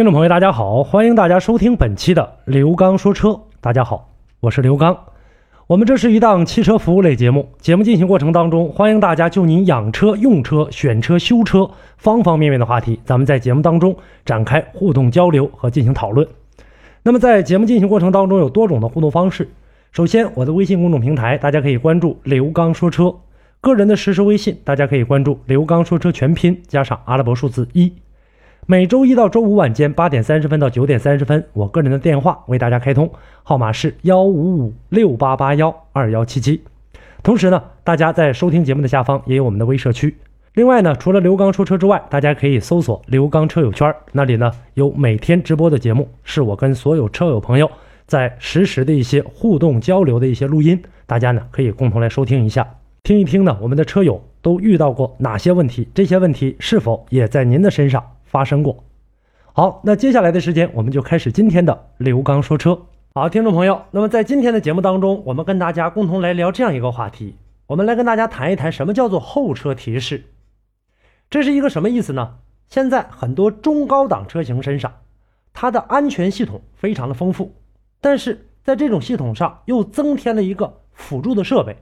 听众朋友，大家好，欢迎大家收听本期的刘刚说车。大家好，我是刘刚。我们这是一档汽车服务类节目，节目进行过程当中，欢迎大家就您养车、用车、选车、修车方方面面的话题，咱们在节目当中展开互动交流和进行讨论。那么在节目进行过程当中，有多种的互动方式。首先，我的微信公众平台，大家可以关注刘刚说车；个人的实时微信，大家可以关注刘刚说车全拼加上阿拉伯数字一。每周一到周五晚间八点三十分到九点三十分，我个人的电话为大家开通，号码是幺五五六八八幺二幺七七。同时呢，大家在收听节目的下方也有我们的微社区。另外呢，除了刘刚说车之外，大家可以搜索刘刚车友圈，那里呢有每天直播的节目，是我跟所有车友朋友在实时的一些互动交流的一些录音，大家呢可以共同来收听一下，听一听呢我们的车友都遇到过哪些问题，这些问题是否也在您的身上？发生过，好，那接下来的时间我们就开始今天的刘刚说车。好，听众朋友，那么在今天的节目当中，我们跟大家共同来聊这样一个话题，我们来跟大家谈一谈什么叫做后车提示，这是一个什么意思呢？现在很多中高档车型身上，它的安全系统非常的丰富，但是在这种系统上又增添了一个辅助的设备，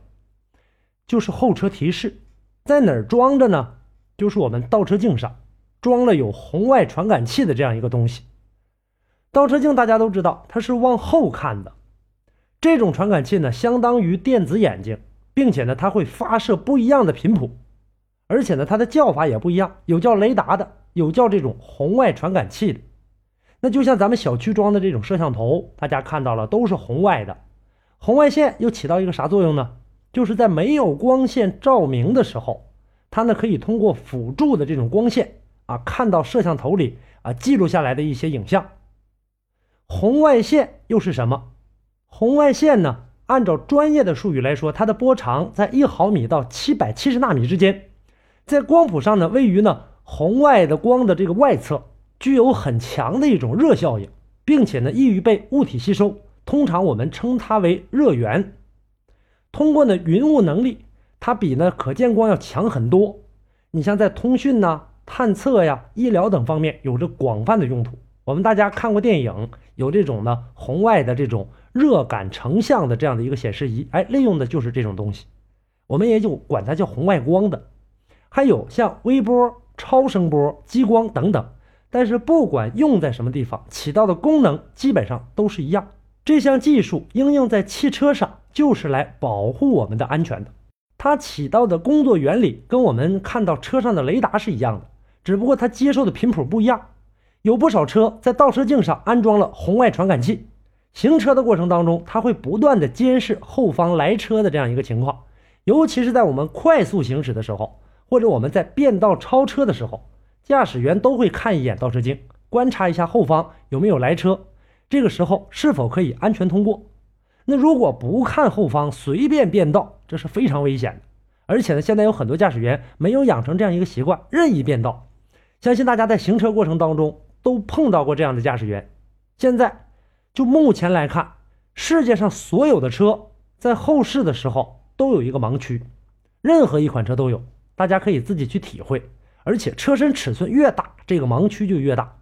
就是后车提示，在哪儿装着呢？就是我们倒车镜上。装了有红外传感器的这样一个东西，倒车镜大家都知道，它是往后看的。这种传感器呢，相当于电子眼睛，并且呢，它会发射不一样的频谱，而且呢，它的叫法也不一样，有叫雷达的，有叫这种红外传感器的。那就像咱们小区装的这种摄像头，大家看到了都是红外的。红外线又起到一个啥作用呢？就是在没有光线照明的时候，它呢可以通过辅助的这种光线。啊，看到摄像头里啊记录下来的一些影像。红外线又是什么？红外线呢？按照专业的术语来说，它的波长在一毫米到七百七十纳米之间，在光谱上呢，位于呢红外的光的这个外侧，具有很强的一种热效应，并且呢易于被物体吸收，通常我们称它为热源。通过呢云雾能力，它比呢可见光要强很多。你像在通讯呢。探测呀、医疗等方面有着广泛的用途。我们大家看过电影，有这种呢红外的这种热感成像的这样的一个显示仪，哎，利用的就是这种东西。我们也就管它叫红外光的。还有像微波、超声波、激光等等。但是不管用在什么地方，起到的功能基本上都是一样。这项技术应用在汽车上，就是来保护我们的安全的。它起到的工作原理跟我们看到车上的雷达是一样的。只不过它接受的频谱不一样，有不少车在倒车镜上安装了红外传感器，行车的过程当中，它会不断的监视后方来车的这样一个情况，尤其是在我们快速行驶的时候，或者我们在变道超车的时候，驾驶员都会看一眼倒车镜，观察一下后方有没有来车，这个时候是否可以安全通过。那如果不看后方，随便变道，这是非常危险的。而且呢，现在有很多驾驶员没有养成这样一个习惯，任意变道。相信大家在行车过程当中都碰到过这样的驾驶员。现在就目前来看，世界上所有的车在后视的时候都有一个盲区，任何一款车都有，大家可以自己去体会。而且车身尺寸越大，这个盲区就越大。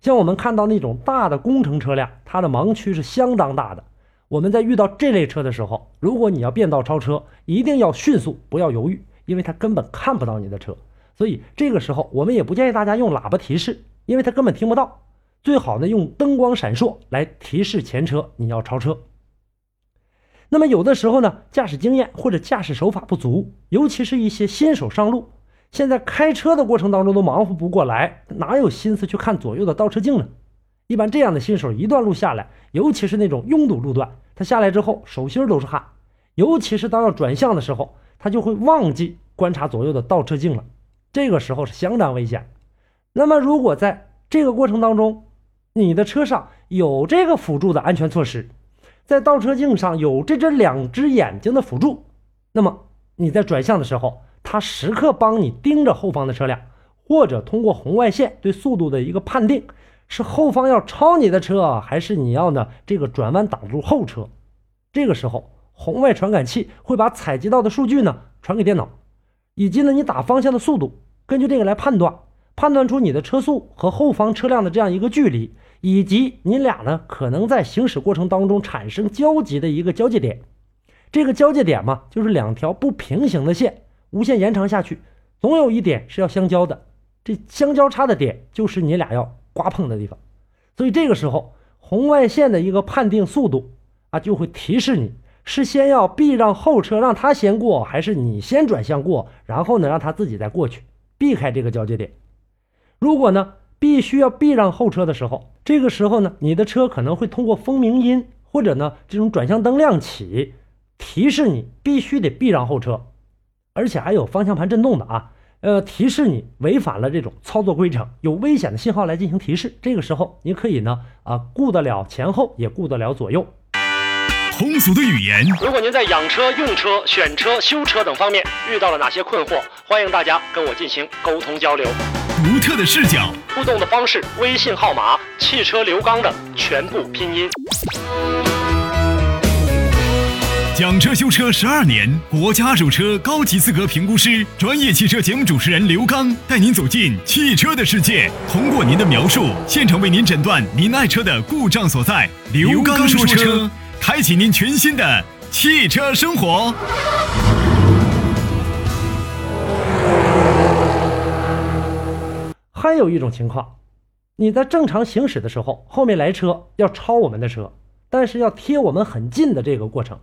像我们看到那种大的工程车辆，它的盲区是相当大的。我们在遇到这类车的时候，如果你要变道超车，一定要迅速，不要犹豫，因为它根本看不到你的车。所以这个时候，我们也不建议大家用喇叭提示，因为他根本听不到。最好呢，用灯光闪烁来提示前车你要超车。那么有的时候呢，驾驶经验或者驾驶手法不足，尤其是一些新手上路，现在开车的过程当中都忙活不过来，哪有心思去看左右的倒车镜呢？一般这样的新手一段路下来，尤其是那种拥堵路段，他下来之后手心都是汗，尤其是当要转向的时候，他就会忘记观察左右的倒车镜了。这个时候是相当危险。那么，如果在这个过程当中，你的车上有这个辅助的安全措施，在倒车镜上有这只两只眼睛的辅助，那么你在转向的时候，它时刻帮你盯着后方的车辆，或者通过红外线对速度的一个判定，是后方要超你的车，还是你要呢这个转弯挡住后车？这个时候，红外传感器会把采集到的数据呢传给电脑。以及呢，你打方向的速度，根据这个来判断，判断出你的车速和后方车辆的这样一个距离，以及你俩呢可能在行驶过程当中产生交集的一个交界点。这个交界点嘛，就是两条不平行的线无限延长下去，总有一点是要相交的。这相交叉的点就是你俩要刮碰的地方。所以这个时候，红外线的一个判定速度啊，就会提示你是先要避让后车让他先过，还是你先转向过，然后呢让他自己再过去，避开这个交界点。如果呢必须要避让后车的时候，这个时候呢你的车可能会通过风鸣音或者呢这种转向灯亮起。提示你必须得避让后车，而且还有方向盘震动的啊，呃，提示你违反了这种操作规程，有危险的信号来进行提示。这个时候你可以呢啊顾得了前后，也顾得了左右。通俗的语言。如果您在养车、用车、选车、修车等方面遇到了哪些困惑，欢迎大家跟我进行沟通交流。独特的视角，互动的方式，微信号码汽车刘刚的全部拼音。讲车修车十二年，国家二手车高级资格评估师，专业汽车节目主持人刘刚带您走进汽车的世界，通过您的描述，现场为您诊断您爱车的故障所在。刘刚说车，开启您全新的汽车生活。还有一种情况，你在正常行驶的时候，后面来车要超我们的车，但是要贴我们很近的这个过程。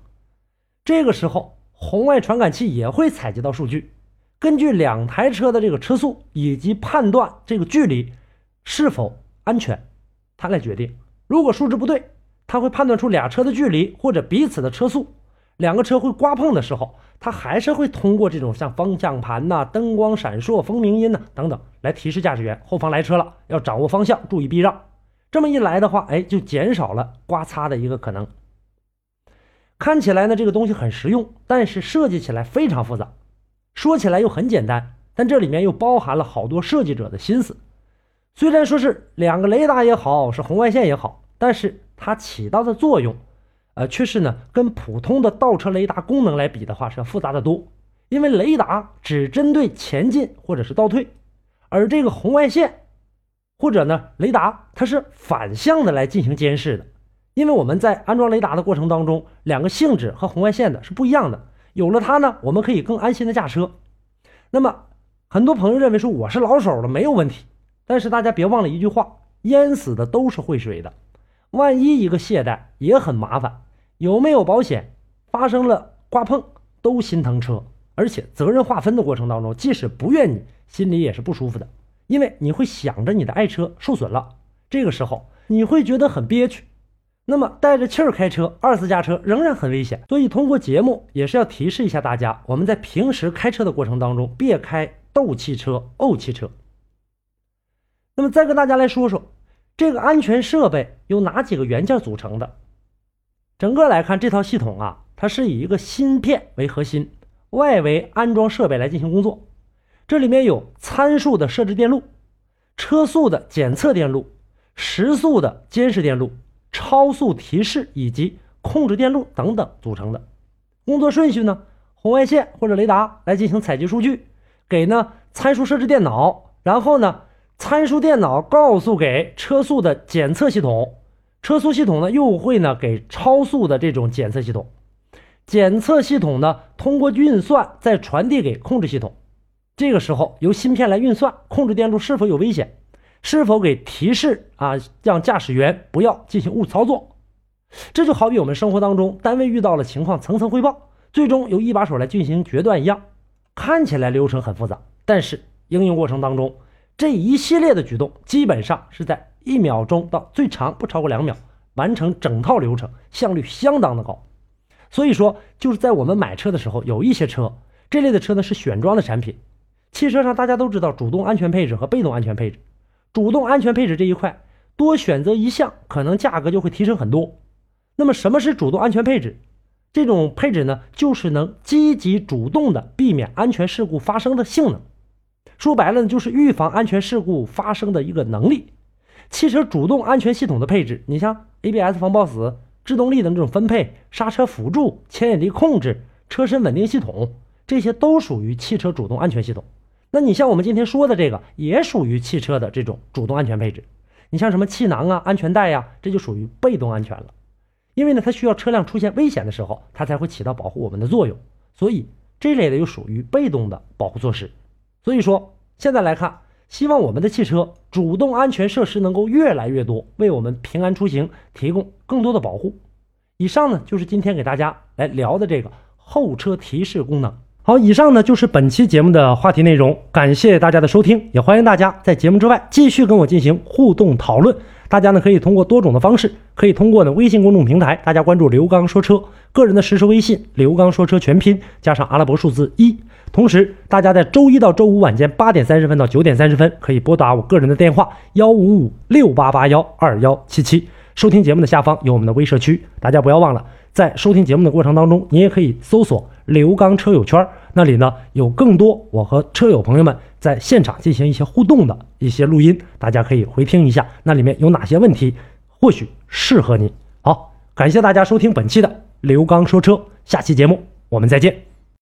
这个时候，红外传感器也会采集到数据，根据两台车的这个车速以及判断这个距离是否安全，它来决定。如果数值不对，它会判断出俩车的距离或者彼此的车速，两个车会刮碰的时候，它还是会通过这种像方向盘呐、灯光闪烁、风鸣音呐等等来提示驾驶员后方来车了，要掌握方向，注意避让。这么一来的话，哎，就减少了刮擦的一个可能。看起来呢，这个东西很实用，但是设计起来非常复杂。说起来又很简单，但这里面又包含了好多设计者的心思。虽然说是两个雷达也好，是红外线也好，但是它起到的作用，呃，却是呢跟普通的倒车雷达功能来比的话是要复杂的多。因为雷达只针对前进或者是倒退，而这个红外线或者呢雷达，它是反向的来进行监视的。因为我们在安装雷达的过程当中，两个性质和红外线的是不一样的。有了它呢，我们可以更安心的驾车。那么，很多朋友认为说我是老手了，没有问题。但是大家别忘了一句话：淹死的都是会水的。万一一个懈怠也很麻烦。有没有保险？发生了刮碰都心疼车，而且责任划分的过程当中，即使不怨你，心里也是不舒服的，因为你会想着你的爱车受损了，这个时候你会觉得很憋屈。那么带着气儿开车，二次驾车仍然很危险，所以通过节目也是要提示一下大家，我们在平时开车的过程当中，别开斗气车、怄气车。那么再跟大家来说说，这个安全设备由哪几个元件组成的？整个来看，这套系统啊，它是以一个芯片为核心，外围安装设备来进行工作。这里面有参数的设置电路、车速的检测电路、时速的监视电路。超速提示以及控制电路等等组成的工作顺序呢？红外线或者雷达来进行采集数据，给呢参数设置电脑，然后呢参数电脑告诉给车速的检测系统，车速系统呢又会呢给超速的这种检测系统，检测系统呢通过运算再传递给控制系统，这个时候由芯片来运算控制电路是否有危险。是否给提示啊？让驾驶员不要进行误操作。这就好比我们生活当中单位遇到了情况，层层汇报，最终由一把手来进行决断一样。看起来流程很复杂，但是应用过程当中这一系列的举动，基本上是在一秒钟到最长不超过两秒完成整套流程，效率相当的高。所以说，就是在我们买车的时候，有一些车这类的车呢是选装的产品。汽车上大家都知道主动安全配置和被动安全配置。主动安全配置这一块，多选择一项，可能价格就会提升很多。那么，什么是主动安全配置？这种配置呢，就是能积极主动的避免安全事故发生的性能。说白了呢，就是预防安全事故发生的一个能力。汽车主动安全系统的配置，你像 ABS 防抱死、制动力的那种分配、刹车辅助、牵引力控制、车身稳定系统，这些都属于汽车主动安全系统。那你像我们今天说的这个，也属于汽车的这种主动安全配置。你像什么气囊啊、安全带呀，这就属于被动安全了。因为呢，它需要车辆出现危险的时候，它才会起到保护我们的作用。所以这类的又属于被动的保护措施。所以说，现在来看，希望我们的汽车主动安全设施能够越来越多，为我们平安出行提供更多的保护。以上呢，就是今天给大家来聊的这个后车提示功能。好，以上呢就是本期节目的话题内容，感谢大家的收听，也欢迎大家在节目之外继续跟我进行互动讨论。大家呢可以通过多种的方式，可以通过呢微信公众平台，大家关注刘刚说车，个人的实时微信刘刚说车全拼加上阿拉伯数字一。同时，大家在周一到周五晚间八点三十分到九点三十分，可以拨打我个人的电话幺五五六八八幺二幺七七，收听节目的下方有我们的微社区，大家不要忘了。在收听节目的过程当中，你也可以搜索“刘刚车友圈”，那里呢有更多我和车友朋友们在现场进行一些互动的一些录音，大家可以回听一下，那里面有哪些问题，或许适合你。好，感谢大家收听本期的刘刚说车，下期节目我们再见。